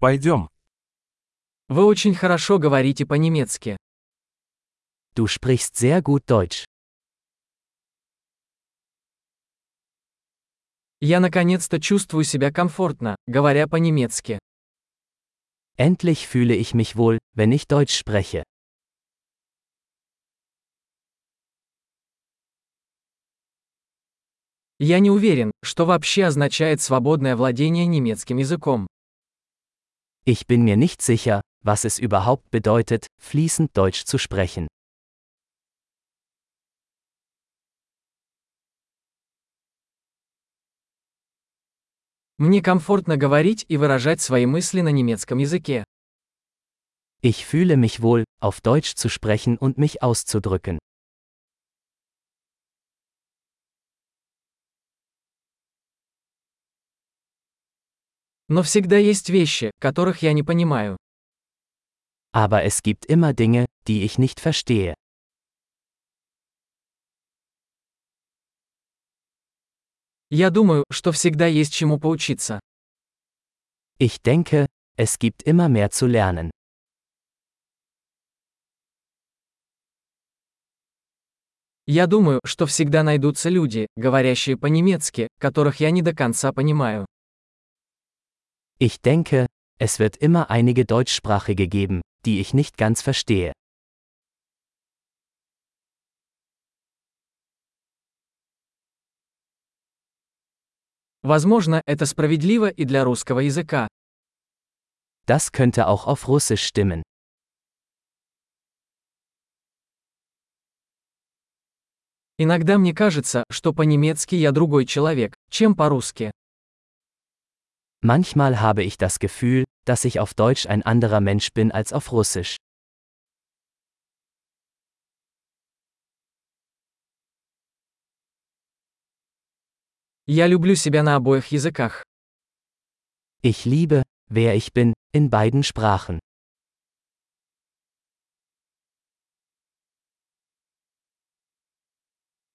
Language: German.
Пойдем. Вы очень хорошо говорите по-немецки. Du sprichst sehr gut Deutsch. Я наконец-то чувствую себя комфортно, говоря по-немецки. Endlich fühle ich mich wohl, wenn ich Deutsch spreche. Я не уверен, что вообще означает свободное владение немецким языком. Ich bin mir nicht sicher, was es überhaupt bedeutet, fließend Deutsch zu sprechen. Мне комфортно говорить и выражать свои мысли на немецком языке. Ich fühle mich wohl, auf Deutsch zu sprechen und mich auszudrücken. Но всегда есть вещи, которых я не понимаю. Aber es gibt immer Dinge, die ich nicht verstehe. Я думаю, что всегда есть чему поучиться. Ich denke, es gibt immer mehr zu lernen. Я думаю, что всегда найдутся люди, говорящие по-немецки, которых я не до конца понимаю. Ich denke, es wird immer einige Deutschsprachige geben, die ich nicht ganz verstehe. Возможно, это справедливо и для русского языка. Das könnte auch auf Russisch stimmen. Иногда мне кажется, что по-немецки я другой человек, чем по-русски. Manchmal habe ich das Gefühl, dass ich auf Deutsch ein anderer Mensch bin als auf Russisch. Я люблю себя на обоих языках. Ich liebe, wer ich bin, in beiden Sprachen.